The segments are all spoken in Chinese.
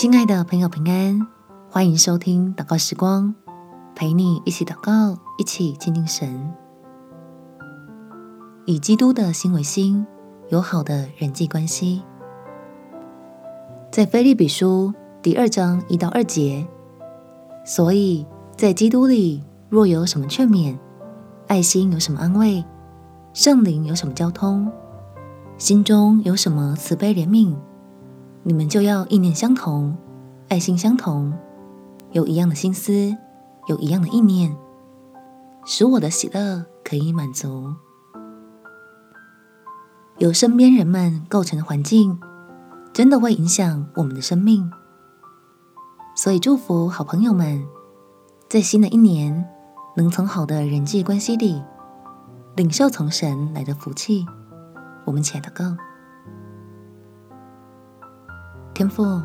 亲爱的朋友，平安，欢迎收听祷告时光，陪你一起祷告，一起亲近神。以基督的心为心，有好的人际关系。在腓利比书第二章一到二节，所以在基督里，若有什么劝勉，爱心有什么安慰，圣灵有什么交通，心中有什么慈悲怜悯。你们就要意念相同，爱心相同，有一样的心思，有一样的意念，使我的喜乐可以满足。由身边人们构成的环境，真的会影响我们的生命。所以祝福好朋友们，在新的一年，能从好的人际关系里，领受从神来的福气。我们起来祷告。天父，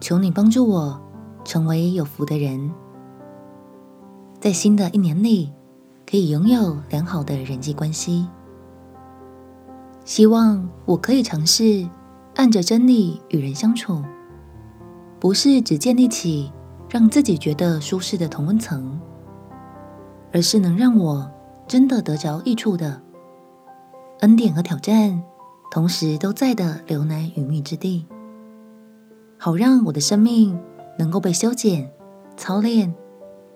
求你帮助我成为有福的人，在新的一年里可以拥有良好的人际关系。希望我可以尝试按着真理与人相处，不是只建立起让自己觉得舒适的同温层，而是能让我真的得着益处的恩典和挑战，同时都在的流奶与蜜之地。好让我的生命能够被修剪、操练，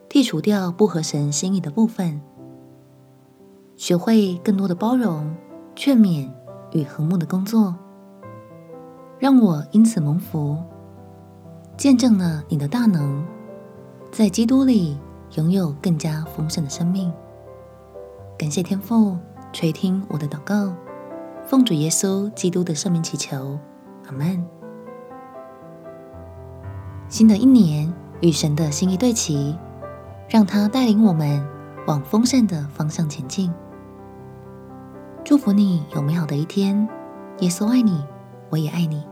剔除掉不合神心意的部分，学会更多的包容、劝勉与和睦的工作，让我因此蒙福，见证了你的大能，在基督里拥有更加丰盛的生命。感谢天父垂听我的祷告，奉主耶稣基督的圣名祈求，阿门。新的一年与神的心意对齐，让他带领我们往丰盛的方向前进。祝福你有美好的一天，耶稣爱你，我也爱你。